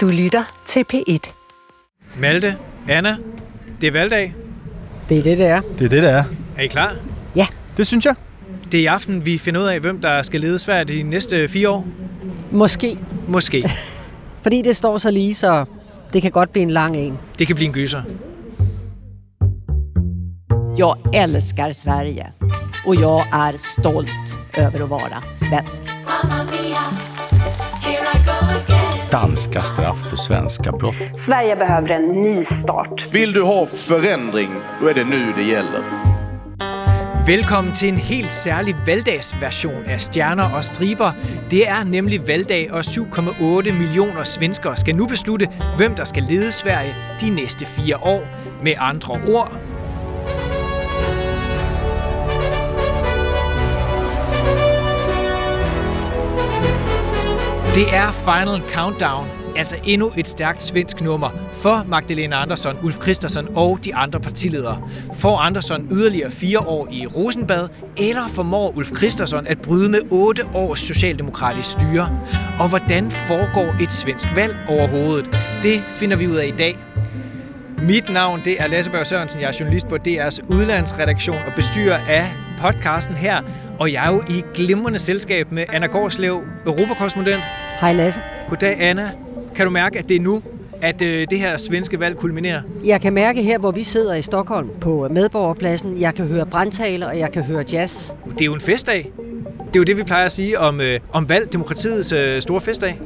Du lytter til P1. Malte, Anna, det er valgdag. Det er det, det er. Det er det, der er. Er I klar? Ja, Det synes jeg. Det er i aften, vi finder ud af, hvem der skal lede Sverige de næste fire år. måske. Måske. Fordi det står så lige, så det kan godt blive en lang en. Det kan blive en gyser. Jag älskar Sverige och jag är stolt över att vara svensk. Danska straff för svenska brott. Sverige behöver en ny start. Vill du ha förändring, då är det nu det gäller. Velkommen til en helt særlig valgdagsversion af Stjerner og Striber. Det er nemlig valgdag, og 7,8 millioner svenskere skal nu beslutte, hvem der skal lede Sverige de næste fire år. Med andre ord, Det er Final Countdown, altså endnu et stærkt svensk nummer for Magdalena Andersson, Ulf Christensen og de andre partiledere. Får Andersson yderligere fire år i Rosenbad, eller formår Ulf Christensen at bryde med otte års socialdemokratisk styre? Og hvordan foregår et svensk valg overhovedet? Det finder vi ud af i dag. Mit navn det er Lasse Berg Sørensen. Jeg er journalist på DR's udlandsredaktion og bestyrer af podcasten her. Og jeg er jo i glimrende selskab med Anna Gårdslev, europakorrespondent. Hej Lasse. Goddag, Anna. Kan du mærke, at det er nu, at øh, det her svenske valg kulminerer? Jeg kan mærke her, hvor vi sidder i Stockholm på medborgerpladsen, jeg kan høre brandtaler, og jeg kan høre jazz. Det er jo en festdag. Det er jo det, vi plejer at sige om, øh, om valg, demokratiets øh, store festdag.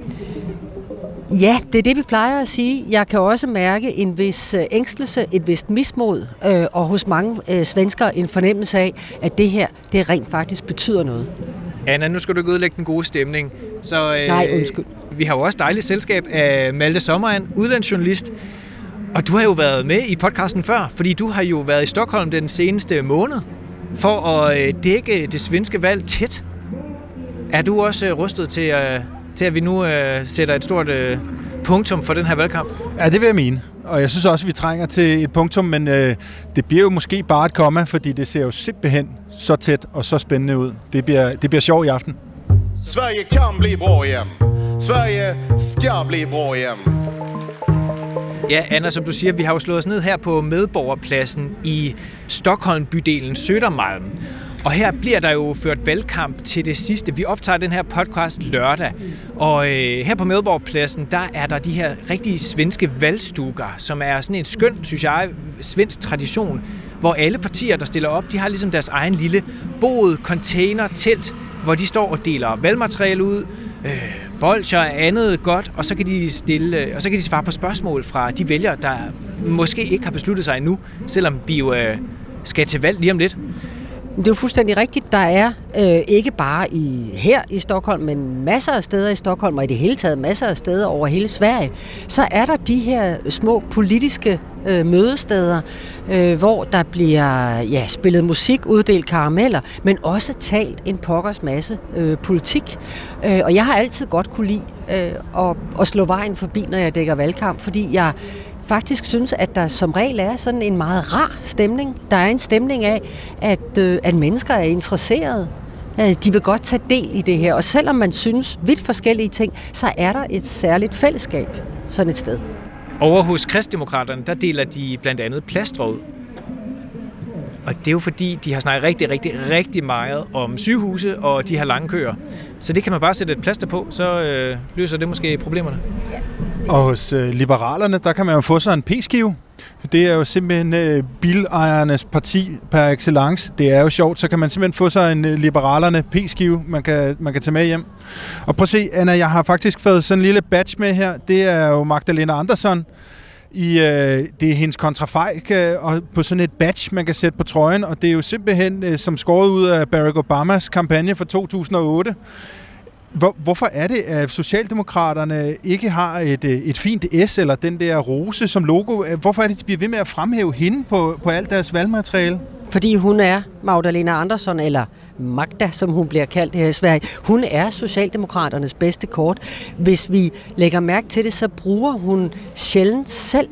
Ja, det er det, vi plejer at sige. Jeg kan også mærke en vis øh, ængstelse, et vist mismod, øh, og hos mange øh, svenskere en fornemmelse af, at det her, det rent faktisk betyder noget. Anna, nu skal du ikke udlægge den gode stemning. Så, øh, Nej, undskyld. Vi har jo også dejligt selskab af Malte Sommeren, udlandsjournalist. Og du har jo været med i podcasten før, fordi du har jo været i Stockholm den seneste måned for at øh, dække det svenske valg tæt. Er du også øh, rustet til, øh, til at vi nu øh, sætter et stort øh, punktum for den her valgkamp? Ja, det vil jeg mene. Og jeg synes også, at vi trænger til et punktum, men øh, det bliver jo måske bare et komma, fordi det ser jo simpelthen så tæt og så spændende ud. Det bliver, det bliver sjov i aften. Sverige kan bli bra igen. Sverige ska bli bra igen. Ja, Anna, som du siger, vi har jo slået os ned her på medborgerpladsen i Stockholm-bydelen Södermalm. Og her bliver der jo ført valgkamp til det sidste. Vi optager den her podcast lørdag, og øh, her på Medborgpladsen, der er der de her rigtige svenske valgstukker, som er sådan en skøn, synes jeg, svensk tradition, hvor alle partier, der stiller op, de har ligesom deres egen lille bod, container, telt, hvor de står og deler valgmateriale ud, øh, bolcher og andet godt, og så kan de stille, øh, og så kan de svare på spørgsmål fra de vælgere, der måske ikke har besluttet sig endnu, selvom vi jo øh, skal til valg lige om lidt. Det er jo fuldstændig rigtigt. Der er øh, ikke bare i her i Stockholm, men masser af steder i Stockholm, og i det hele taget masser af steder over hele Sverige, så er der de her små politiske øh, mødesteder, øh, hvor der bliver ja, spillet musik, uddelt karameller, men også talt en pokkers masse øh, politik. Øh, og jeg har altid godt kunne lide øh, at, at slå vejen forbi, når jeg dækker valgkamp, fordi jeg faktisk synes, at der som regel er sådan en meget rar stemning. Der er en stemning af, at, øh, at mennesker er interesserede. Øh, De vil godt tage del i det her, og selvom man synes vidt forskellige ting, så er der et særligt fællesskab sådan et sted. Over hos kristdemokraterne, der deler de blandt andet plaster ud. Og det er jo fordi, de har snakket rigtig, rigtig, rigtig meget om sygehuse og de her lange køer. Så det kan man bare sætte et plaster på, så øh, løser det måske problemerne. Og hos øh, liberalerne, der kan man jo få sig en p-skive. Det er jo simpelthen øh, bilejernes parti per excellence. Det er jo sjovt, så kan man simpelthen få sig en øh, liberalerne p-skive, man kan, man kan tage med hjem. Og prøv at se, Anna, jeg har faktisk fået sådan en lille badge med her. Det er jo Magdalena Andersson. I, øh, det er hendes kontrafejk øh, og på sådan et badge, man kan sætte på trøjen. Og det er jo simpelthen øh, som skåret ud af Barack Obamas kampagne fra 2008. Hvor, hvorfor er det, at Socialdemokraterne ikke har et, øh, et fint S eller den der rose som logo? Øh, hvorfor er det, de bliver ved med at fremhæve hende på, på alt deres valgmateriale? Fordi hun er Magdalena Andersson, eller Magda, som hun bliver kaldt her i Sverige. Hun er Socialdemokraternes bedste kort. Hvis vi lægger mærke til det, så bruger hun sjældent selv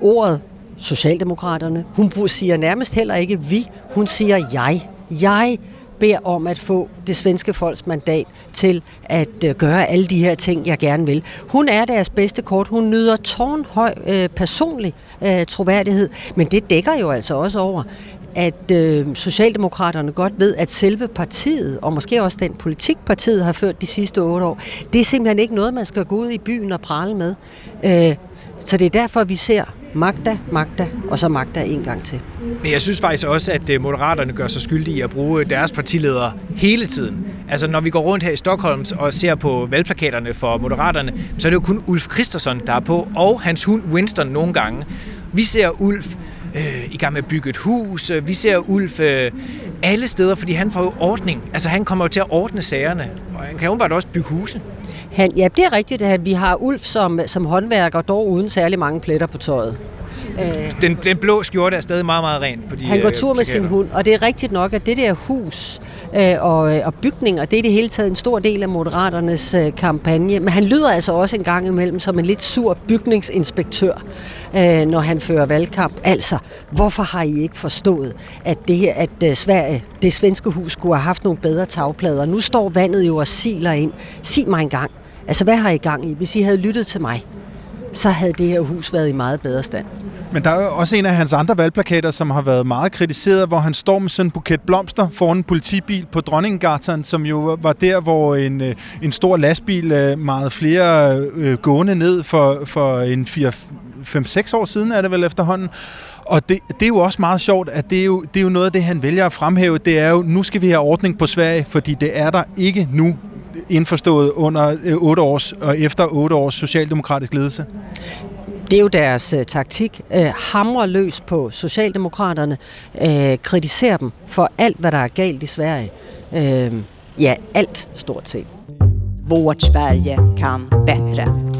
ordet Socialdemokraterne. Hun siger nærmest heller ikke vi, hun siger jeg. Jeg beder om at få det svenske folks mandat til at øh, gøre alle de her ting, jeg gerne vil. Hun er deres bedste kort. Hun nyder tårnhøj øh, personlig øh, troværdighed, men det dækker jo altså også over, at øh, Socialdemokraterne godt ved, at selve partiet, og måske også den politik, partiet har ført de sidste otte år, det er simpelthen ikke noget, man skal gå ud i byen og prale med. Øh, så det er derfor, vi ser Magda, Magda og så Magda en gang til. Men jeg synes faktisk også, at øh, Moderaterne gør sig skyldige i at bruge øh, deres partiledere hele tiden. Altså når vi går rundt her i Stockholm og ser på valgplakaterne for Moderaterne, så er det jo kun Ulf Christensen, der er på, og hans hund Winston nogle gange. Vi ser Ulf øh, i gang med at bygge et hus. Øh, vi ser Ulf øh, alle steder, fordi han får jo ordning. Altså han kommer jo til at ordne sagerne, og han kan jo bare også bygge huse. Han, ja, det er rigtigt, at vi har Ulf som, som håndværker, dog uden særlig mange pletter på tøjet. Øh, den, den blå skjorte er stadig meget, meget ren. Fordi, han går tur med sin hund, og det er rigtigt nok, at det der hus øh, og, og bygninger, det er det hele taget en stor del af Moderaternes øh, kampagne. Men han lyder altså også en gang imellem som en lidt sur bygningsinspektør, øh, når han fører valgkamp. Altså, hvorfor har I ikke forstået, at det her, at øh, Sverige, det svenske hus, skulle have haft nogle bedre tagplader? Nu står vandet jo og siler ind. Sig mig en gang. Altså, hvad har I gang i? Hvis I havde lyttet til mig, så havde det her hus været i meget bedre stand. Men der er jo også en af hans andre valgplakater, som har været meget kritiseret, hvor han står med sådan en buket blomster foran en politibil på Dronninggatan, som jo var der, hvor en, øh, en stor lastbil øh, meget flere øh, gående ned for, for en 5-6 år siden, er det vel efterhånden. Og det, det er jo også meget sjovt, at det er, jo, det er jo noget af det, han vælger at fremhæve. Det er jo, nu skal vi have ordning på Sverige, fordi det er der ikke nu indforstået under 8 års og efter 8 års socialdemokratisk ledelse. Det er jo deres uh, taktik. Uh, hamrer løs på Socialdemokraterne. Uh, kritiserer dem for alt, hvad der er galt i Sverige. Uh, ja, alt stort set. Vårt Sverige kan bättre.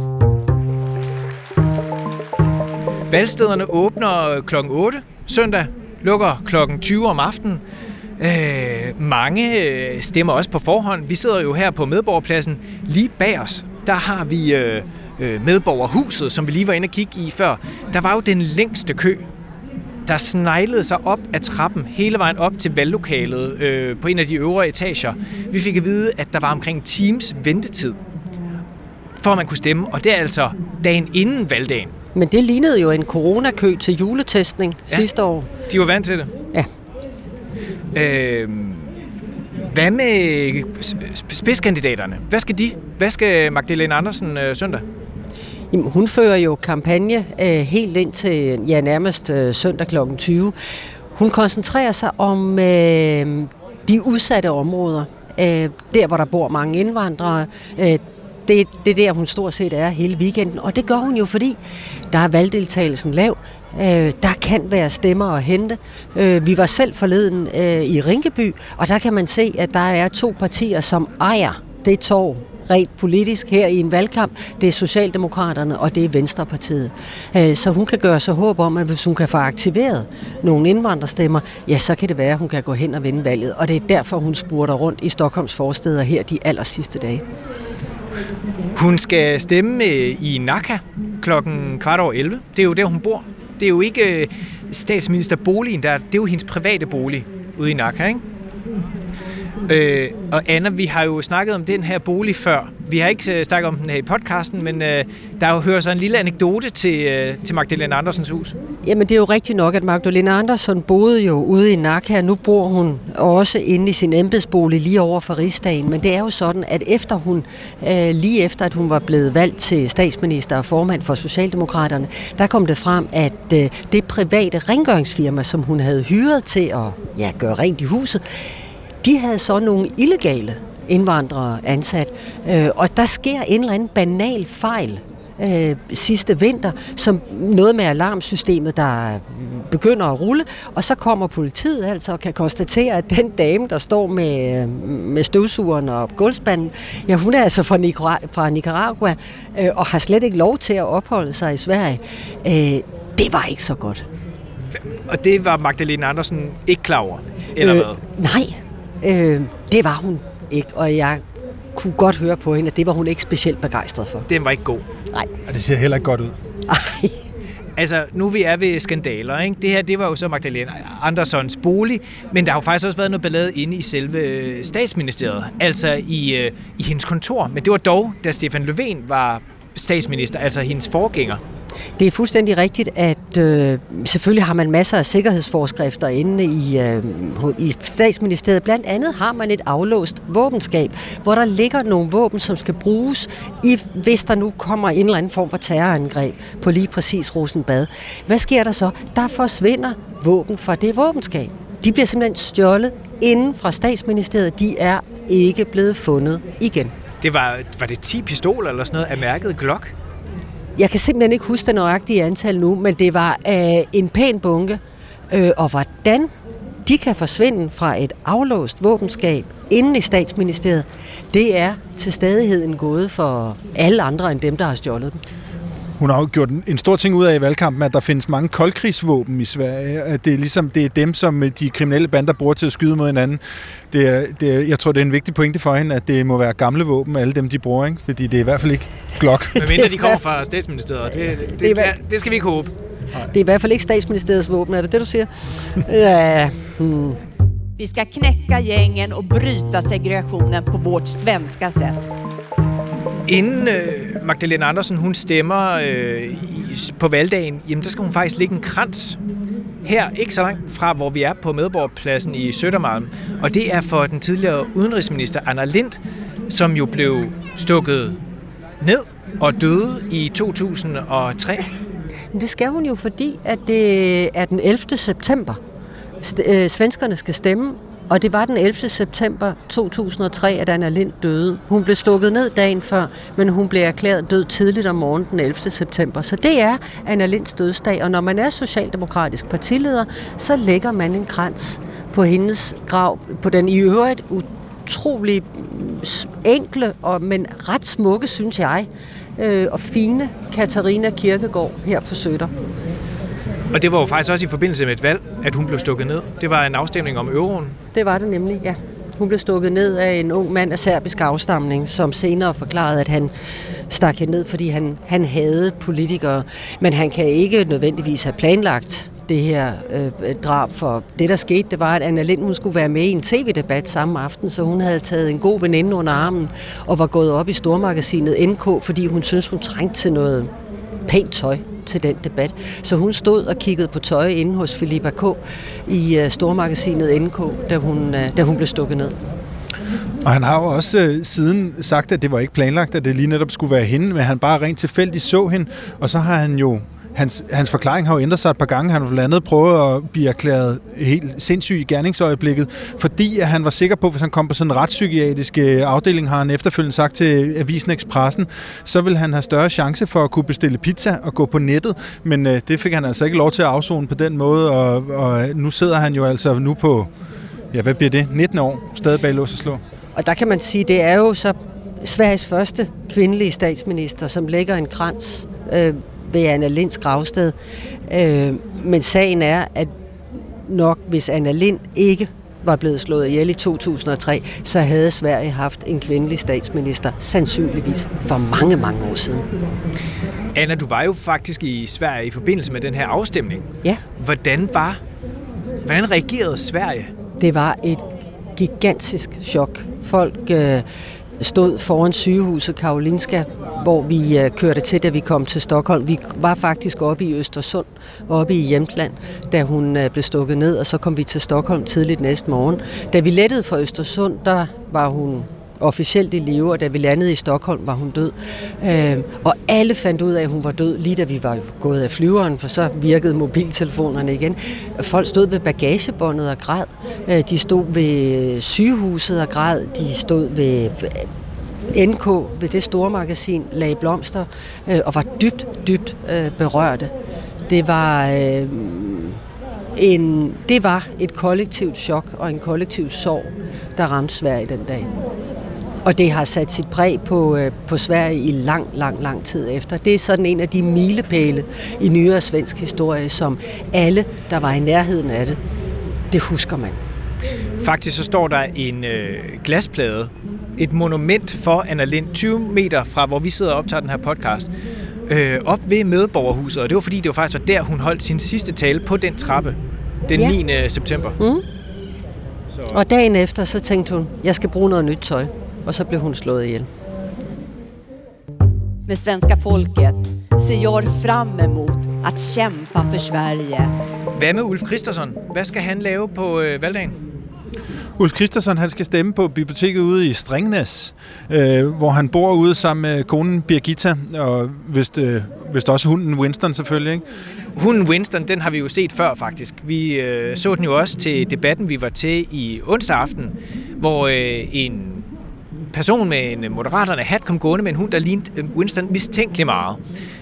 Valgstederne åbner kl. 8 søndag, lukker kl. 20 om aftenen. Øh, mange stemmer også på forhånd. Vi sidder jo her på medborgerpladsen. Lige bag os, der har vi øh, øh, medborgerhuset, som vi lige var inde og kigge i før, der var jo den længste kø, der sneglede sig op ad trappen hele vejen op til valglokalet øh, på en af de øvre etager. Vi fik at vide, at der var omkring times ventetid, for at man kunne stemme, og det er altså dagen inden valgdagen. Men det lignede jo en coronakø til juletestning ja, sidste år. De var vant til det. Ja. Øh, hvad med spidskandidaterne? Hvad skal de? Hvad skal Magdalene Andersen øh, søndag? Jamen, hun fører jo kampagne øh, helt ind til ja, nærmest øh, søndag kl. 20. Hun koncentrerer sig om øh, de udsatte områder. Øh, der, hvor der bor mange indvandrere. Øh, det, det er der, hun stort set er hele weekenden. Og det gør hun jo, fordi der er valgdeltagelsen lav. Øh, der kan være stemmer at hente. Øh, vi var selv forleden øh, i Rinkeby, og der kan man se, at der er to partier, som ejer det tog rent politisk her i en valgkamp. Det er Socialdemokraterne, og det er Venstrepartiet. Øh, så hun kan gøre sig håb om, at hvis hun kan få aktiveret nogle indvandrerstemmer, ja, så kan det være, at hun kan gå hen og vinde valget. Og det er derfor, hun spurter rundt i Stockholms forsteder her de aller sidste dage. Hun skal stemme øh, i Naka klokken kvart over 11. Det er jo der, hun bor. Det er jo ikke øh, statsministerboligen der, det er jo hendes private bolig ude i Naka, ikke? Øh, og Anna, vi har jo snakket om den her bolig før. Vi har ikke øh, snakket om den her i podcasten, men øh, der hører så en lille anekdote til, øh, til Magdalene Andersens hus. Jamen det er jo rigtigt nok, at Magdalene Andersen boede jo ude i Naka. Nu bor hun også inde i sin embedsbolig lige over for rigsdagen. Men det er jo sådan, at efter hun, øh, lige efter at hun var blevet valgt til statsminister og formand for Socialdemokraterne, der kom det frem, at øh, det private rengøringsfirma, som hun havde hyret til at ja, gøre rent i huset, de havde så nogle illegale indvandrere ansat, øh, og der sker en eller anden banal fejl øh, sidste vinter, som noget med alarmsystemet, der begynder at rulle, og så kommer politiet altså og kan konstatere, at den dame, der står med, med støvsugeren og gulvspanden, ja, hun er altså fra, Nicaragua, fra Nicaragua øh, og har slet ikke lov til at opholde sig i Sverige. Øh, det var ikke så godt. Og det var Magdalene Andersen ikke klar over, eller øh, hvad? Nej, Øh, det var hun ikke, og jeg kunne godt høre på hende, at det var hun ikke specielt begejstret for. Den var ikke god. Nej. Og det ser heller ikke godt ud. Ej. Altså, nu vi er ved skandaler, ikke? Det her, det var jo så Magdalena Andersons bolig, men der har jo faktisk også været noget ballade inde i selve øh, statsministeriet, altså i, øh, i hendes kontor. Men det var dog, da Stefan Löfven var statsminister, altså hendes forgænger. Det er fuldstændig rigtigt, at øh, selvfølgelig har man masser af sikkerhedsforskrifter inde i, øh, i statsministeriet. Blandt andet har man et aflåst våbenskab, hvor der ligger nogle våben, som skal bruges, i, hvis der nu kommer en eller anden form for terrorangreb på lige præcis Rosenbad. Hvad sker der så? Der forsvinder våben fra det våbenskab. De bliver simpelthen stjålet inden fra statsministeriet. De er ikke blevet fundet igen. Det var, var det 10 pistoler eller sådan noget af mærket Glock? Jeg kan simpelthen ikke huske det nøjagtige antal nu, men det var øh, en pæn bunke. Øh, og hvordan de kan forsvinde fra et aflåst våbenskab inden i statsministeriet, det er til stadighed en gåde for alle andre end dem, der har stjålet dem. Hun har jo gjort en stor ting ud af i valgkampen, at der findes mange koldkrigsvåben i Sverige. At det er ligesom det er dem, som de kriminelle bander bruger til at skyde mod hinanden. Det er, det er, jeg tror, det er en vigtig pointe for hende, at det må være gamle våben, alle dem, de bruger. Ikke? Fordi det er i hvert fald ikke Glock. Men mindre de kommer fra statsministeriet. Det, det, det, det, det skal vi ikke håbe. Det er i hvert fald ikke statsministeriets våben, er det det, du siger? ja. Hmm. Vi ska knäcka gängen och bryta segregationen på vårt svenska sätt. Inden øh, Magdalene Andersen hun stemmer øh, i, på valgdagen, jamen der skal hun faktisk lægge en krans her, ikke så langt fra, hvor vi er på medborgerpladsen i Søndermalm. Og det er for den tidligere udenrigsminister Anna Lind, som jo blev stukket ned og døde i 2003. Men det skal hun jo, fordi at det er den 11. september. St- øh, svenskerne skal stemme, og det var den 11. september 2003, at Anna Lind døde. Hun blev stukket ned dagen før, men hun blev erklæret død tidligt om morgenen den 11. september. Så det er Anna Linds dødsdag, og når man er socialdemokratisk partileder, så lægger man en krans på hendes grav, på den i øvrigt utrolig enkle, og, men ret smukke, synes jeg, øh, og fine Katarina Kirkegård her på Søtter. Og det var jo faktisk også i forbindelse med et valg, at hun blev stukket ned. Det var en afstemning om euroen. Det var det nemlig, ja. Hun blev stukket ned af en ung mand af serbisk afstamning, som senere forklarede, at han stak hende ned, fordi han, han havde politikere. Men han kan ikke nødvendigvis have planlagt det her øh, drab, for det der skete, det var, at Anna Lind hun skulle være med i en tv-debat samme aften, så hun havde taget en god veninde under armen og var gået op i stormagasinet NK, fordi hun syntes, hun trængte til noget pænt tøj til den debat. Så hun stod og kiggede på tøj inde hos Filippa K. i øh, stormagasinet NK, da hun, øh, da hun blev stukket ned. Og han har jo også øh, siden sagt, at det var ikke planlagt, at det lige netop skulle være hende, men han bare rent tilfældigt så hende, og så har han jo hans, hans forklaring har jo ændret sig et par gange. Han har blandt andet prøvet at blive erklæret helt sindssyg i gerningsøjeblikket, fordi at han var sikker på, at hvis han kom på sådan en retspsykiatrisk øh, afdeling, har han efterfølgende sagt til Avisen Expressen, så vil han have større chance for at kunne bestille pizza og gå på nettet. Men øh, det fik han altså ikke lov til at afzone på den måde, og, og øh, nu sidder han jo altså nu på, ja hvad bliver det, 19 år, stadig bag lås og slå. Og der kan man sige, det er jo så Sveriges første kvindelige statsminister, som lægger en krans øh, ved Anna Linds gravsted. Øh, men sagen er, at nok hvis Anna Lind ikke var blevet slået ihjel i 2003, så havde Sverige haft en kvindelig statsminister, sandsynligvis for mange, mange år siden. Anna, du var jo faktisk i Sverige i forbindelse med den her afstemning. Ja. Hvordan var, hvordan reagerede Sverige? Det var et gigantisk chok. Folk øh, stod foran sygehuset Karolinska hvor vi øh, kørte til, da vi kom til Stockholm. Vi var faktisk oppe i Østersund, oppe i Jämtland, da hun øh, blev stukket ned, og så kom vi til Stockholm tidligt næste morgen. Da vi lettede fra Østersund, der var hun officielt i live, og da vi landede i Stockholm, var hun død. Øh, og alle fandt ud af, at hun var død, lige da vi var gået af flyveren, for så virkede mobiltelefonerne igen. Folk stod ved bagagebåndet og græd. Øh, de stod ved sygehuset og græd. De stod ved øh, NK ved det store magasin lagde blomster øh, og var dybt, dybt øh, berørte. Det var, øh, en, det var et kollektivt chok og en kollektiv sorg, der ramte Sverige den dag. Og det har sat sit præg på, øh, på Sverige i lang, lang, lang tid efter. Det er sådan en af de milepæle i nyere svensk historie, som alle, der var i nærheden af det, det husker man. Faktisk så står der en øh, glasplade, et monument for Anna Lind, 20 meter fra hvor vi sidder og optager den her podcast, øh, op ved medborgerhuset, og det var fordi, det var faktisk var der, hun holdt sin sidste tale på den trappe den Ja. 9. september. Mm. Så, Og dagen efter, så tænkte hun, jeg skal bruge noget nyt tøj. Og så blev hun slået ihjel. Med svenska folket ser jag fram emot att kämpa för Sverige. hvad med Ulf Christensen? Hvad skal han lave på øh, valgdagen? Ulf Christensen han skal stemme på biblioteket ude i Stringnes, øh, hvor han bor ude sammen med konen Birgitta, og vist, øh, vist også hunden Winston selvfølgelig. Ikke? Hunden Winston, den har vi jo set før faktisk. Vi øh, så den jo også til debatten, vi var til i onsdag aften, hvor øh, en person med en øh, moderaterne hat kom gående med en hund, der lignede øh, Winston mistænkelig meget.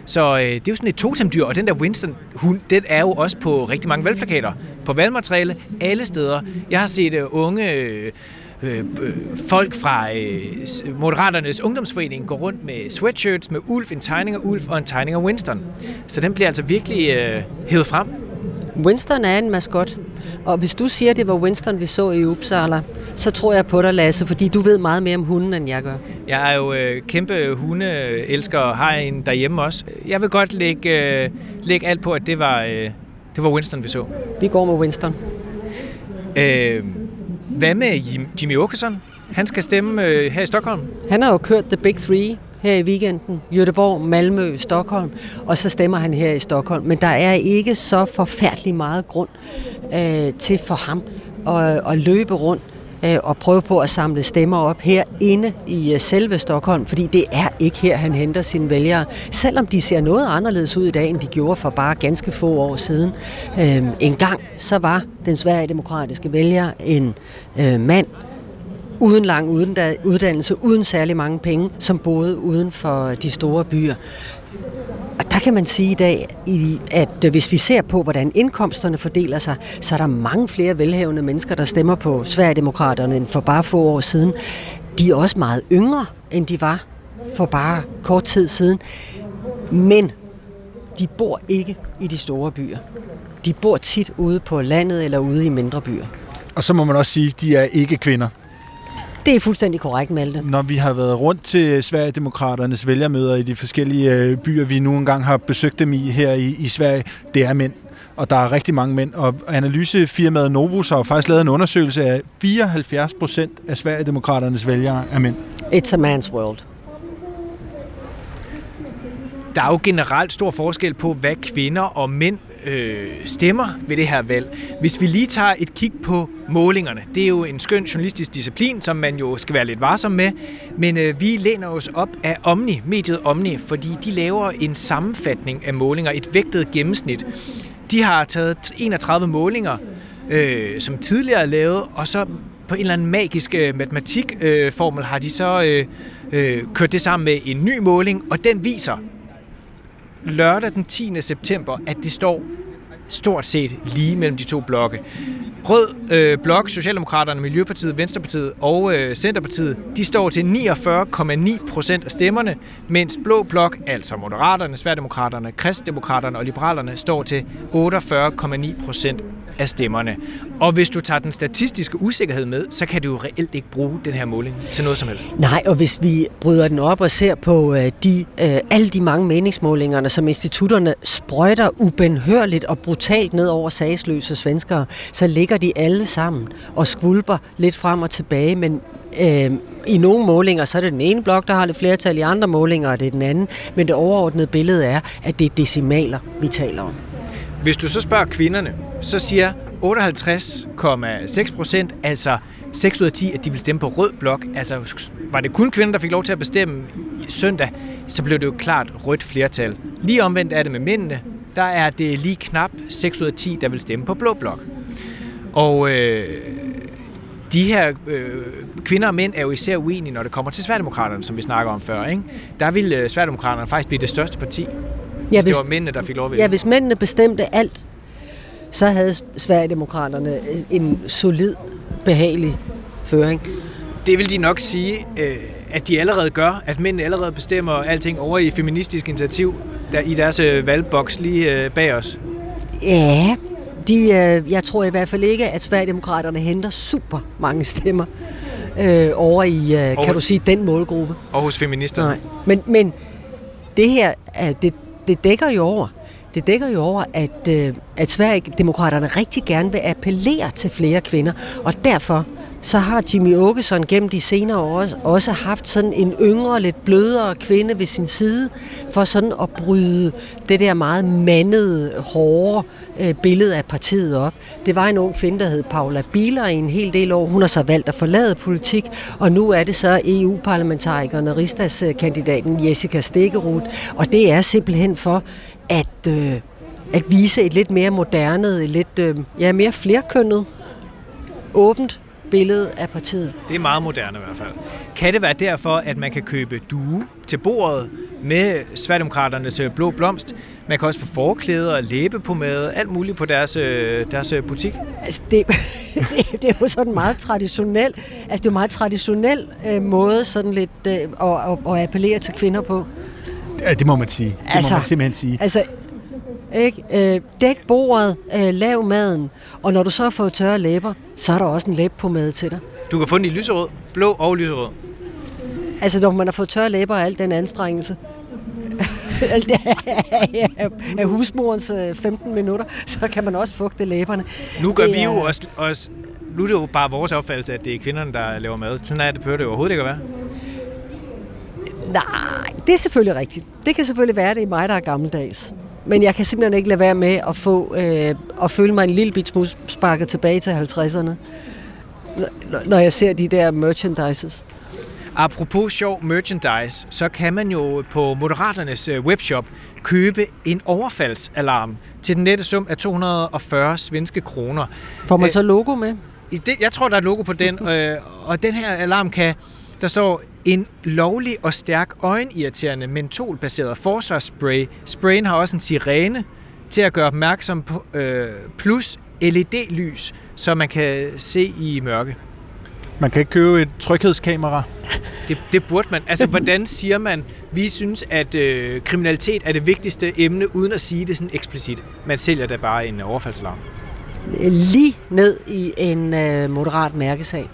Så øh, det er jo sådan et totemdyr, og den der Winston-hund, den er jo også på rigtig mange valgplakater. På valgmateriale, alle steder. Jeg har set øh, unge... Øh, øh, folk fra øh, Moderaternes Ungdomsforening går rundt med sweatshirts med Ulf, en tegning af Ulf og en tegning af Winston. Så den bliver altså virkelig øh, hævet frem. Winston er en maskot. Og hvis du siger, det var Winston, vi så i Uppsala, så tror jeg på dig, Lasse, fordi du ved meget mere om hunden, end jeg gør. Jeg er jo øh, kæmpe hundeelsker og har en derhjemme også. Jeg vil godt lægge, øh, lægge alt på, at det var, øh, det var Winston, vi så. Vi går med Winston. Øh, hvad med Jim- Jimmy Åkesson? Han skal stemme øh, her i Stockholm. Han har jo kørt The Big Three her i weekenden. Göteborg, Malmø, Stockholm. Og så stemmer han her i Stockholm. Men der er ikke så forfærdelig meget grund øh, til for ham at, at løbe rundt øh, og prøve på at samle stemmer op herinde i øh, selve Stockholm, fordi det er ikke her, han henter sine vælgere. Selvom de ser noget anderledes ud i dag, end de gjorde for bare ganske få år siden. Øh, en gang så var den sverigedemokratiske vælger en øh, mand, uden lang uddannelse, uden særlig mange penge, som boede uden for de store byer. Og der kan man sige i dag, i- at hvis vi ser på, hvordan indkomsterne fordeler sig, så er der mange flere velhavende mennesker, der stemmer på Sverigedemokraterne end for bare få år siden. De er også meget yngre, end de var for bare kort tid siden. Men de bor ikke i de store byer. De bor tit ude på landet eller ude i mindre byer. Og så må man også sige, at de er ikke kvinder. Det er fuldstændig korrekt, Malte. Når vi har været rundt til Sverigedemokraternes vælgermøder i de forskellige øh, byer, vi nu engang har besøgt dem i her i, i Sverige, det er mænd. Og der er rigtig mange mænd. Og analysefirmaet Novus har faktisk lavet en undersøgelse af 74 procent af Sverigedemokraternes vælgere er mænd. It's a man's world. Der er jo generelt stor forskel på, hvad kvinder og mænd øh, stemmer ved det her valg. Hvis vi lige tager et kig på målingerne, det er jo en skøn journalistisk disciplin, som man jo skal være lidt varsom med, men øh, vi læner os op af Omni, mediet Omni, fordi de laver en sammenfatning af målinger, et vægtet gennemsnit. De har taget 31 målinger, øh, som tidligere er lavet, og så på en eller anden magisk øh, matematikformel øh, formel har de så øh, øh, kørt det sammen med en ny måling, og den viser, lørdag den 10. september, at det står stort set lige mellem de to blokke. Rød øh, blok, Socialdemokraterne, Miljøpartiet, Venstrepartiet og øh, Centerpartiet, de står til 49,9 procent af stemmerne, mens Blå Blok, altså Moderaterne, Sværdemokraterne, Kristdemokraterne og Liberalerne, står til 48,9 procent af stemmerne. Og hvis du tager den statistiske usikkerhed med, så kan du jo reelt ikke bruge den her måling til noget som helst. Nej, og hvis vi bryder den op og ser på øh, de, øh, alle de mange meningsmålingerne, som institutterne sprøjter ubenhørligt og brutalt ned over sagsløse svenskere, så ligger de alle sammen og skvulper lidt frem og tilbage, men øh, i nogle målinger, så er det den ene blok, der har lidt flertal, i andre målinger er det den anden, men det overordnede billede er, at det er decimaler, vi taler om. Hvis du så spørger kvinderne, så siger 58,6 procent, altså 6 ud af 10, at de vil stemme på rød blok. Altså var det kun kvinder, der fik lov til at bestemme i søndag, så blev det jo klart rødt flertal. Lige omvendt er det med mændene. Der er det lige knap 6 ud af 10, der vil stemme på blå blok. Og øh, de her øh, kvinder og mænd er jo især uenige, når det kommer til Sværdemokraterne, som vi snakker om før. Ikke? Der vil øh, Sværdemokraterne faktisk blive det største parti, Ja, hvis det var mændene, der fik lov at vælge. Ja, hvis mændene bestemte alt, så havde Sverigedemokraterne en solid, behagelig føring. Det vil de nok sige, øh, at de allerede gør, at mænd allerede bestemmer alting over i Feministisk Initiativ, der i deres øh, valgboks lige øh, bag os. Ja, de, jeg tror i hvert fald ikke, at Sverigedemokraterne henter super mange stemmer øh, over i, øh, kan Over- du sige, den målgruppe. Og hos feministerne. Nej. Men, men det her, er- det, det dækker jo over, det dækker jo over, at, øh, at Sverigedemokraterne rigtig gerne vil appellere til flere kvinder, og derfor så har Jimmy Åkesson gennem de senere år også, haft sådan en yngre, lidt blødere kvinde ved sin side, for sådan at bryde det der meget mandede, hårde øh, billede af partiet op. Det var en ung kvinde, der hed Paula Biler i en hel del år. Hun har så valgt at forlade politik, og nu er det så EU-parlamentarikeren og rigsdagskandidaten Jessica Stikkerud, og det er simpelthen for at, øh, at vise et lidt mere moderne, et lidt øh, ja, mere flerkønnet, åbent billede af partiet. Det er meget moderne i hvert fald. Kan det være derfor, at man kan købe due til bordet med Sverigedemokraternes øh, blå blomst? Man kan også få forklæder, læbepomade, alt muligt på deres, øh, deres øh, butik. Altså, det, det, det er jo sådan meget traditionel, altså det er jo meget traditionel øh, måde sådan lidt øh, at, at, at appellere til kvinder på. Ja, det må man sige. Det Altså- må man simpelthen sige. Altså, ikke? Øh, dæk bordet, øh, lav maden, og når du så har fået tørre læber, så er der også en læb på mad til dig. Du kan få den i lyserød, blå og lyserød. Altså, når man har fået tørre læber og al den anstrengelse, af, husmorens øh, 15 minutter, så kan man også fugte læberne. Nu gør Det vi jo også, også nu er det jo bare vores opfattelse, at det er kvinderne, der laver mad. Sådan er det, behøver det overhovedet ikke at være. Nej, det er selvfølgelig rigtigt. Det kan selvfølgelig være, at det er mig, der er gammeldags. Men jeg kan simpelthen ikke lade være med at få øh, at føle mig en lille bit smule sparket tilbage til 50'erne, når- jeg ser de der merchandises. Apropos sjov merchandise, så kan man jo på Moderaternes øh, webshop købe en overfaldsalarm til den nette sum af 240 svenske kroner. Får man Øh, så logo med? Det, jeg tror, der er logo på den, øh, og den her alarm kan, der står en lovlig og stærk øjenirriterende mentolbaseret forsvarsspray. Sprayen har også en sirene til at gøre opmærksom på, øh, plus LED-lys, så man kan se i mørke. Man kan ikke købe et tryghedskamera. Det, det burde man. Altså, hvordan siger man, vi synes, at øh, kriminalitet er det vigtigste emne, uden at sige det sådan eksplicit. Man sælger da bare en overfaldsalarm. Lige ned i en øh, moderat mærkesag.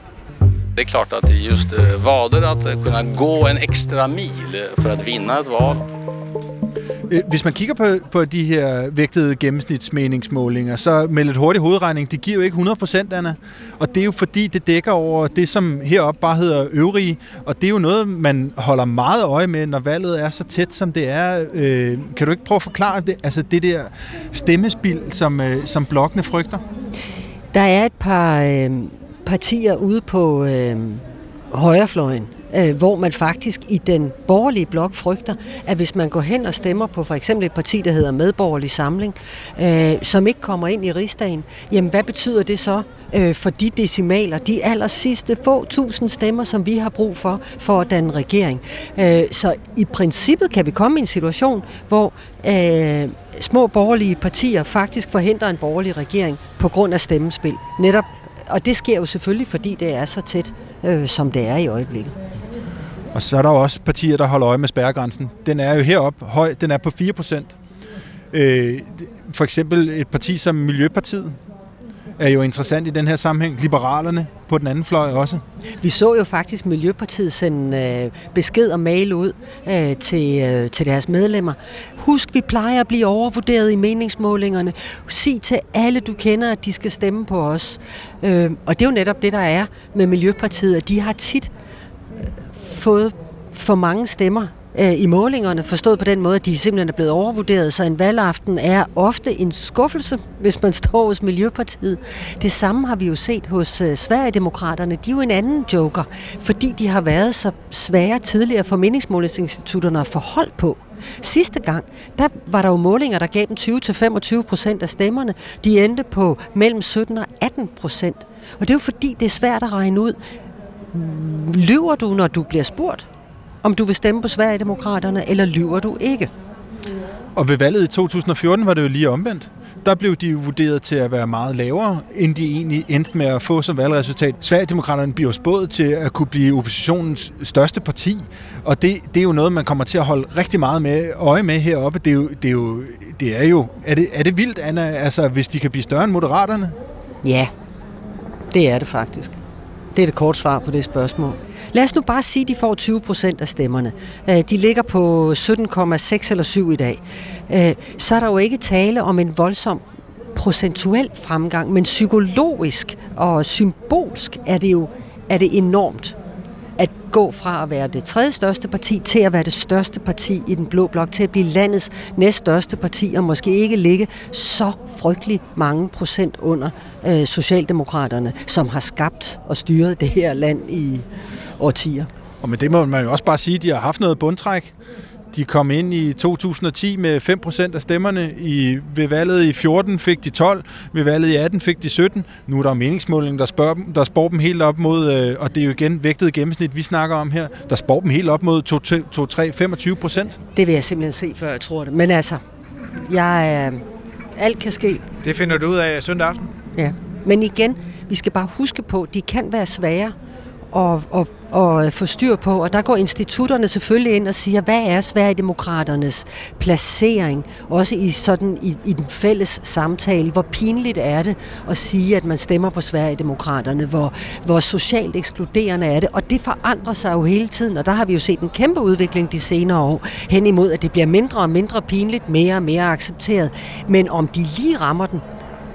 Det är klart att i just eh, vader att eh, kunna gå en extra mil för att vinna ett val. Øh, Hvis man kigger på, på de her vægtede gennemsnitsmeningsmålinger, så med lidt hurtig hovedregning, det giver jo ikke 100% Anna. Og det er jo fordi, det dækker over det, som heroppe bare hedder øvrige. Og det er jo noget, man holder meget øje med, når valget er så tæt, som det er. Øh, kan du ikke prøve at forklare det, altså det der stemmespil, som, øh, som blokkene frygter? Der er et par øh, partier ude på øh, højrefløjen, øh, hvor man faktisk i den borgerlige blok frygter, at hvis man går hen og stemmer på for eksempel et parti, der hedder Medborgerlig Samling, øh, som ikke kommer ind i rigsdagen, jamen hvad betyder det så øh, for de decimaler, de aller sidste få tusind stemmer, som vi har brug for, for at danne regering. Øh, så i princippet kan vi komme i en situation, hvor øh, små borgerlige partier faktisk forhindrer en borgerlig regering på grund af stemmespil. Netop, og det sker jo selvfølgelig, fordi det er så tæt, øh, som det er i øjeblikket. Og så er der jo også partier, der holder øje med spærregrænsen. Den er jo heroppe høj, den er på 4%. Øh, for eksempel et parti som Miljøpartiet er jo interessant i den her sammenhæng. Liberalerne på den anden fløj også. Vi så jo faktisk Miljøpartiet sende øh, besked og mail ud øh, til, øh, til deres medlemmer. Husk, vi plejer at blive overvurderet i meningsmålingerne. Sig til alle, du kender, at de skal stemme på os. Øh, og det er jo netop det, der er med Miljøpartiet, at de har tit øh, fået for mange stemmer øh, i målingerne, forstået på den måde, at de simpelthen er blevet overvurderet, så en valgaften er ofte en skuffelse, hvis man står hos Miljøpartiet. Det samme har vi jo set hos øh, Sverigedemokraterne. De er jo en anden joker, fordi de har været så svære tidligere for meningsmålingsinstitutterne at forholde på. Sidste gang, der var der jo målinger, der gav dem 20-25 procent af stemmerne. De endte på mellem 17 og 18 procent. Og det er jo fordi, det er svært at regne ud, mm, lyver du, når du bliver spurgt, om du vil stemme på Sverigedemokraterne, eller lyver du ikke? Og ved valget i 2014 var det jo lige omvendt. Der blev de vurderet til at være meget lavere, end de egentlig endte med at få som valgresultat. Sverigedemokraterne bliver spået til at kunne blive oppositionens største parti, og det, det er jo noget, man kommer til at holde rigtig meget med, øje med heroppe. Det er jo, det er jo, det er, jo er, det, er det vildt, Anna, altså, hvis de kan blive større end moderaterne? Ja, det er det faktisk. Det er det kort svar på det spørgsmål. Lad os nu bare sige, at de får 20 procent af stemmerne. Øh, de ligger på 17,6 eller 7 i dag. Øh, så er der jo ikke tale om en voldsom procentuel fremgang, men psykologisk og symbolsk er det jo er det enormt at gå fra at være det tredje største parti til at være det største parti i den blå blok, til at blive landets næststørste parti, og måske ikke ligge så frygtelig mange procent under øh, Socialdemokraterne, som har skabt og styret det her land i årtier. Og med det må man jo også bare sige, at de har haft noget bundtræk. De kom ind i 2010 med 5% af stemmerne. I, ved valget i 14 fik de 12. Ved valget i 18 fik de 17. Nu er der meningsmåling, der, spørger, dem, der spår dem helt op mod, øh, og det er jo igen vægtet gennemsnit, vi snakker om her, der spår dem helt op mod 2-3-25 procent. Det vil jeg simpelthen se, før jeg tror det. Men altså, jeg, øh, alt kan ske. Det finder du ud af søndag aften? Ja. Men igen, vi skal bare huske på, at de kan være svære at, at, at få styr på. Og der går institutterne selvfølgelig ind og siger, hvad er Sverigedemokraternes placering? Også i, sådan, i, i den fælles samtale. Hvor pinligt er det at sige, at man stemmer på Sverigedemokraterne? Hvor, hvor socialt ekskluderende er det? Og det forandrer sig jo hele tiden, og der har vi jo set en kæmpe udvikling de senere år hen imod, at det bliver mindre og mindre pinligt, mere og mere accepteret. Men om de lige rammer den,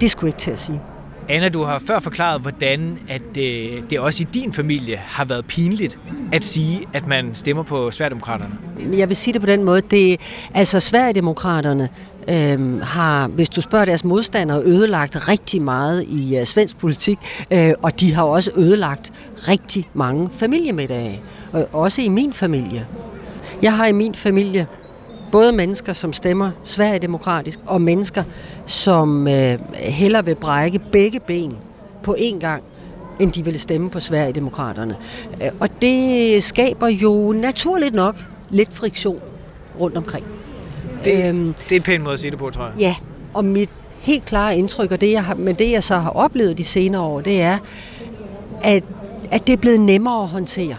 det skulle ikke til at sige. Anna, du har før forklaret, hvordan at øh, det også i din familie har været pinligt at sige, at man stemmer på Sverigedemokraterne. Jeg vil sige det på den måde. Det, altså Sverigedemokraterne øh, har, hvis du spørger deres modstandere, ødelagt rigtig meget i uh, svensk politik, øh, og de har også ødelagt rigtig mange familiemiddage, og øh, også i min familie. Jeg har i min familie både mennesker, som stemmer Sverigedemokratisk, og mennesker, som øh, heller vil brække begge ben på én gang, end de ville stemme på Sverigedemokraterne. Øh, og det skaber jo naturligt nok lidt friktion rundt omkring. Det, øhm, det er en pæn måde at sige det på, tror jeg. Ja, og mit helt klare indtryk, og det jeg har, men det jeg så har oplevet de senere år, det er, at, at det er blevet nemmere at håndtere.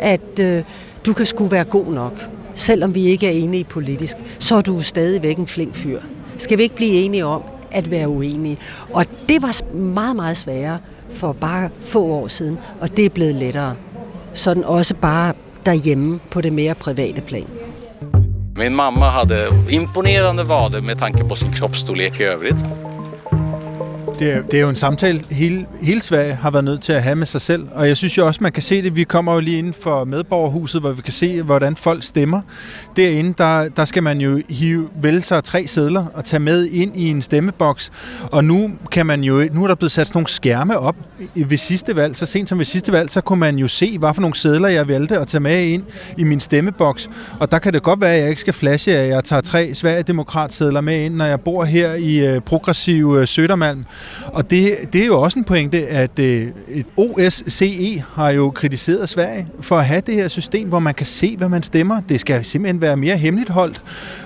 At øh, du kan sgu være god nok selvom vi ikke er enige politisk, så er du stadigvæk en flink fyr. Skal vi ikke blive enige om at være uenige? Og det var meget, meget sværere for bare få år siden, og det er blevet lettere. Sådan også bare derhjemme på det mere private plan. Min mamma havde imponerande vader med tanke på sin kropsstorlek i øvrigt. Det er, det er jo en samtale, hele, hele Sverige har været nødt til at have med sig selv, og jeg synes jo også, man kan se det. Vi kommer jo lige inden for medborgerhuset, hvor vi kan se, hvordan folk stemmer. Derinde, der, der skal man jo hive, vælge sig tre sædler og tage med ind i en stemmeboks. Og nu kan man jo, nu er der blevet sat sådan nogle skærme op ved sidste valg. Så sent som ved sidste valg, så kunne man jo se, hvad for nogle sædler jeg valgte at tage med ind i min stemmeboks. Og der kan det godt være, at jeg ikke skal flashe, at jeg tager tre Sverigedemokrat-sædler med ind, når jeg bor her i uh, progressiv øh, uh, Sødermalm. Og det, det er jo også en pointe, at øh, OSCE har jo kritiseret Sverige for at have det her system, hvor man kan se, hvad man stemmer. Det skal simpelthen være mere hemmeligt holdt.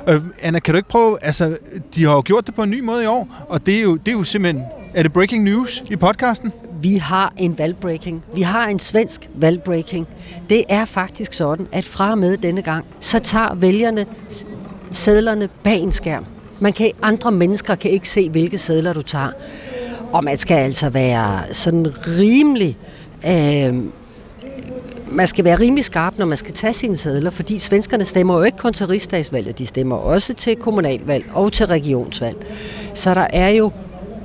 Øh, Anna, kan du ikke prøve... Altså, de har jo gjort det på en ny måde i år, og det er jo, det er jo simpelthen... Er det breaking news i podcasten? Vi har en valgbreaking. Vi har en svensk valgbreaking. Det er faktisk sådan, at fra og med denne gang, så tager vælgerne sædlerne bag en skærm. Man kan, andre mennesker kan ikke se, hvilke sædler du tager. Og man skal altså være sådan rimelig... Øh, man skal være rimelig skarp, når man skal tage sine sædler, fordi svenskerne stemmer jo ikke kun til rigsdagsvalget, de stemmer også til kommunalvalg og til regionsvalg. Så der er jo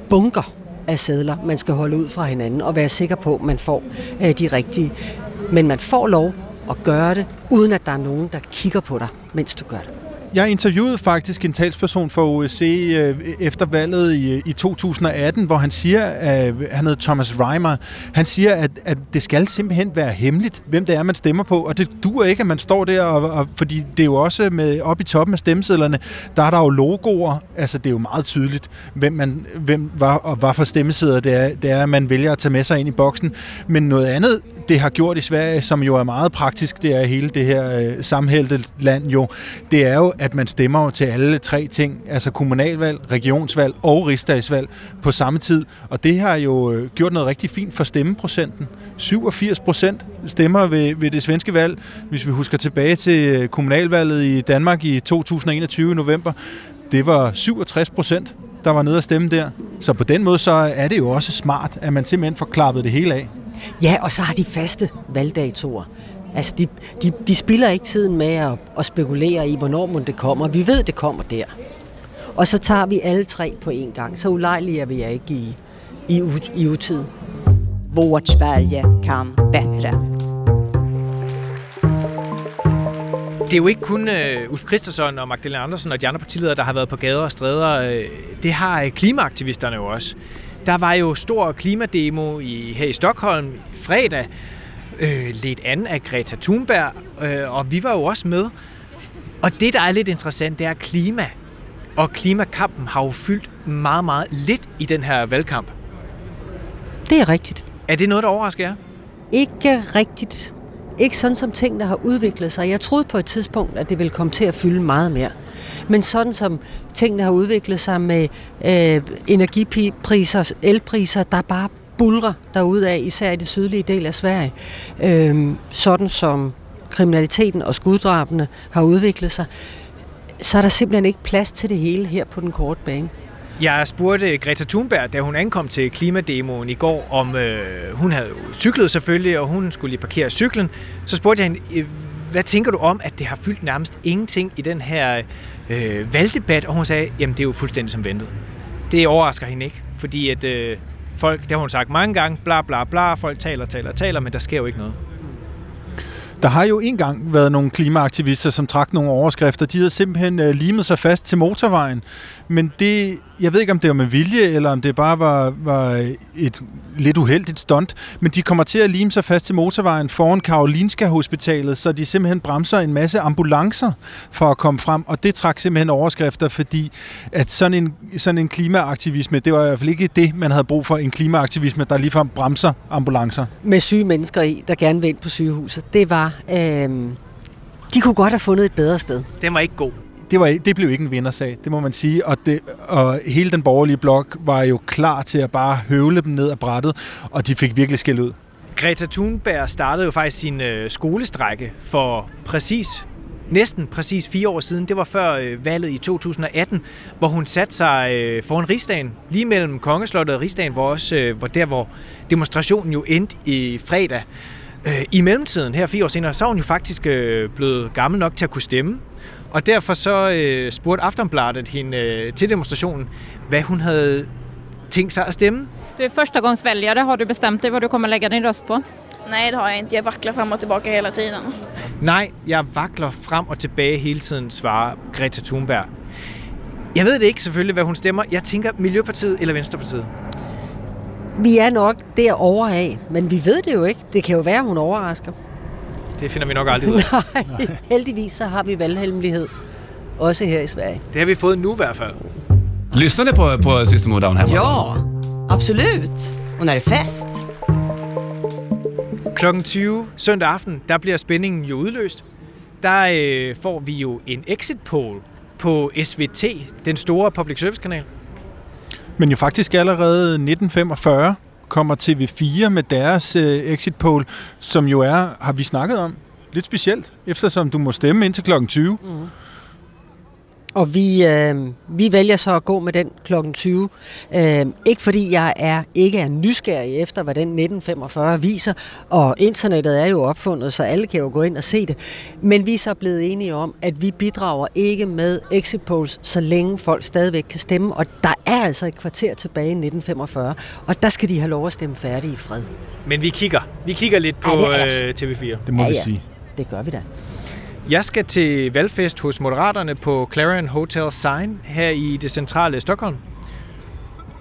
bunker af sædler, man skal holde ud fra hinanden og være sikker på, at man får øh, de rigtige. Men man får lov at gøre det, uden at der er nogen, der kigger på dig, mens du gør det. Jeg interviewede faktisk en talsperson for OSCE øh, efter valget i, øh, i 2018, hvor han siger, at han hedder Thomas Reimer, han siger, at, at det skal simpelthen være hemmeligt, hvem det er, man stemmer på, og det duer ikke, at man står der, og, og, fordi det er jo også med op i toppen af stemmesedlerne, der er der jo logoer, altså det er jo meget tydeligt, hvem, man, hvem var, og hvad for stemmesedler det er, det er, man vælger at tage med sig ind i boksen, men noget andet, det har gjort i Sverige, som jo er meget praktisk, det er hele det her øh, sammenhældte land jo, det er jo, at man stemmer jo til alle tre ting, altså kommunalvalg, regionsvalg og rigsdagsvalg på samme tid. Og det har jo øh, gjort noget rigtig fint for stemmeprocenten. 87 procent stemmer ved, ved det svenske valg. Hvis vi husker tilbage til øh, kommunalvalget i Danmark i 2021 november, det var 67 procent, der var nede at stemme der. Så på den måde så er det jo også smart, at man simpelthen får klappet det hele af. Ja, og så har de faste valgdatoer. Altså, de, de, de spiller ikke tiden med at, at spekulere i, hvornår må det kommer. Vi ved, det kommer der. Og så tager vi alle tre på én gang. Så ulejliger vi jer ikke i, i, u- i utid. Vårt Sverige kan bättre. Det er jo ikke kun uh, Ulf Christensen og Magdalena Andersen og de andre partiledere, der har været på gader og stræder. Uh, det har uh, klimaaktivisterne jo også. Der var jo stor klimademo i, her i Stockholm i fredag, øh, lidt an af Greta Thunberg, øh, og vi var jo også med. Og det, der er lidt interessant, det er klima. Og klimakampen har jo fyldt meget, meget lidt i den her valgkamp. Det er rigtigt. Er det noget, der overrasker jer? Ikke rigtigt. Ikke sådan, som tingene har udviklet sig. Jeg troede på et tidspunkt, at det ville komme til at fylde meget mere. Men sådan som tingene har udviklet sig med øh, energipriser, elpriser, der bare bulrer af, især i det sydlige del af Sverige. Øh, sådan som kriminaliteten og skuddrabene har udviklet sig, så er der simpelthen ikke plads til det hele her på den korte bane. Jeg spurgte Greta Thunberg, da hun ankom til klimademoen i går, om øh, hun havde cyklet selvfølgelig, og hun skulle lige parkere cyklen. Så spurgte jeg hende, øh, hvad tænker du om, at det har fyldt nærmest ingenting i den her øh, valgdebat? Og hun sagde, jamen det er jo fuldstændig som ventet. Det overrasker hende ikke, fordi at øh, folk, det har hun sagt mange gange, bla bla bla, folk taler, taler, taler, men der sker jo ikke noget. Der har jo engang været nogle klimaaktivister, som trak nogle overskrifter. De havde simpelthen øh, limet sig fast til motorvejen. Men det, jeg ved ikke, om det var med vilje, eller om det bare var, var et lidt uheldigt stunt. Men de kommer til at lime sig fast til motorvejen foran Karolinska Hospitalet, så de simpelthen bremser en masse ambulancer for at komme frem. Og det trak simpelthen overskrifter, fordi at sådan en, sådan en klimaaktivisme, det var i hvert fald ikke det, man havde brug for. En klimaaktivisme, der ligefrem bremser ambulancer. Med syge mennesker i, der gerne vil ind på sygehuset. Det var... Øh, de kunne godt have fundet et bedre sted. Den var ikke god det, var, det blev ikke en vindersag, det må man sige. Og, det, og hele den borgerlige blok var jo klar til at bare høvle dem ned ad brættet, og de fik virkelig skæld ud. Greta Thunberg startede jo faktisk sin øh, skolestrække for præcis næsten præcis fire år siden. Det var før øh, valget i 2018, hvor hun satte sig øh, foran rigsdagen, lige mellem Kongeslottet og rigsdagen, hvor, også, øh, hvor der hvor demonstrationen jo endte i fredag. Øh, I mellemtiden, her fire år senere, så er hun jo faktisk øh, blevet gammel nok til at kunne stemme. Og derfor så øh, spurgte Aftonbladet hende øh, til demonstrationen, hvad hun havde tænkt sig at stemme. Du är förstagångsväljare. Har du bestämt dig vad du kommer lägga din röst på? Nej, det har jag inte. Jag vacklar fram och tillbaka hela tiden. Nej, jeg vakler frem og tilbage hele tiden, svarer Greta Thunberg. Jeg ved det ikke selvfølgelig, hvad hun stemmer. Jeg tænker Miljøpartiet eller Venstrepartiet. Vi er nok derovre af, men vi ved det jo ikke. Det kan jo være, hun overrasker. Det finder vi nok aldrig ud af. Nej, heldigvis så har vi valghemmelighed. Også her i Sverige. Det har vi fået nu i hvert fald. Lyssnar ni på, på System of Down hemma? Ja, absolut. Och när det är fest. Klokken 20 søndag aften, der bliver spændingen jo udløst. Der øh, får vi jo en exit poll på SVT, den store public service kanal. Men jo faktisk allerede 1945 kommer TV4 med deres øh, exit poll, som jo er, har vi snakket om, lidt specielt, eftersom du må stemme indtil klokken 20. Mm. Og vi, øh, vi vælger så at gå med den klokken 20. Øh, ikke fordi jeg er ikke er nysgerrig efter, hvad den 1945 viser, og internettet er jo opfundet, så alle kan jo gå ind og se det. Men vi er så blevet enige om, at vi bidrager ikke med exit polls, så længe folk stadigvæk kan stemme. Og der er altså et kvarter tilbage i 1945, og der skal de have lov at stemme færdig i fred. Men vi kigger. Vi kigger lidt på Ja, det er- øh, TV4. Det må Ja, vi ja. sige. Det gør vi da. Jeg skal til valgfest hos Moderaterne på Clarion Hotel Sign her i det centrale Stockholm.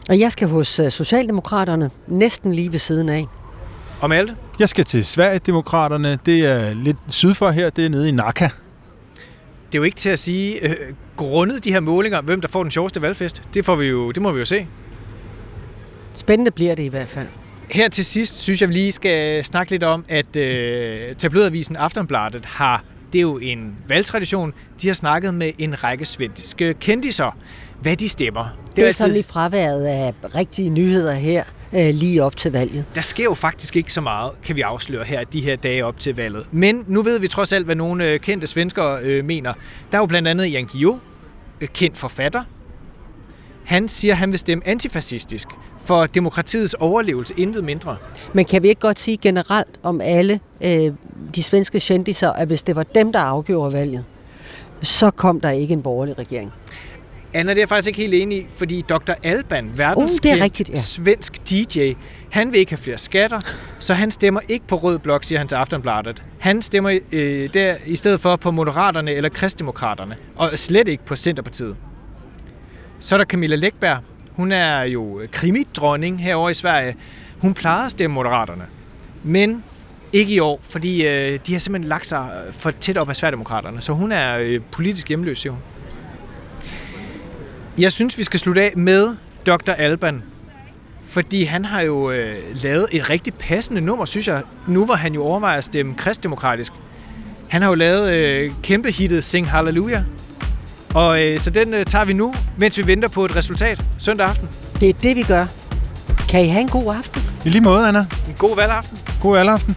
Og jeg skal hos øh, Socialdemokraterne næsten lige ved siden af. Og Malte, Jeg skal til Sverigedemokraterne. Det er lidt syd for her. Det er nede i Nacka. det er jo ikke til at sige, øh, grundet de her målinger, hvem der får den sjoveste valgfest. Det, får vi jo, det må vi jo se. Spændende bliver det i hvert fald. Her til sidst synes jeg, vi lige skal snakke lidt om, at øh, tabloidavisen Aftonbladet har, det er jo en valgtradition, de har snakket med en række svenske kendiser, hvad de stemmer. Det er, det er sådan i fraværet af rigtige nyheder her, øh, lige op til valget. Der sker jo faktisk ikke så meget, kan vi afsløre her, de her dage op til valget. Men nu ved vi trods alt, hvad nogle øh, kendte svenskere øh, mener. Der er jo blandt andet Jan Guillou, kendt forfatter. Han siger, at han vil stemme antifascistisk for demokratiets overlevelse, intet mindre. Men kan vi ikke godt sige generelt om alle øh, de svenske kendiser, at hvis det var dem, der afgjorde valget, så kom der ikke en borgerlig regering? Anna, det er jeg faktisk ikke helt enig i, fordi Dr. Alban, verdenskendt Uh, rigtigt, ja. svensk DJ, han vil ikke have flere skatter, så han stemmer ikke på Rød Blok, siger han til Aftenbladet. Han stemmer øh, der i stedet for på Moderaterne eller Kristdemokraterne, og slet ikke på Centerpartiet. Så er der Camilla Lækberg. Hun er jo krimidronning herovre i Sverige. Hun plejede at stemme Moderaterne, men ikke i år, fordi øh, de har simpelthen lagt sig øh, for tæt op af Sverigedemokraterne, så hun er øh, politisk hjemløs, siger hun. Jeg synes, vi skal slutte af med Dr. Alban. Fordi han har jo øh, lavet et rigtig passende nummer, synes jeg. Nu hvor han jo overvejer at stemme kristdemokratisk. Han har jo lavet øh, kæmpe hittet Sing Hallelujah. Og øh, så den øh, tager vi nu, mens vi venter på et resultat søndag aften. Det er det, vi gør. Kan I have en god aften? I lige måde, Anna. En god valgaften. God valgaften.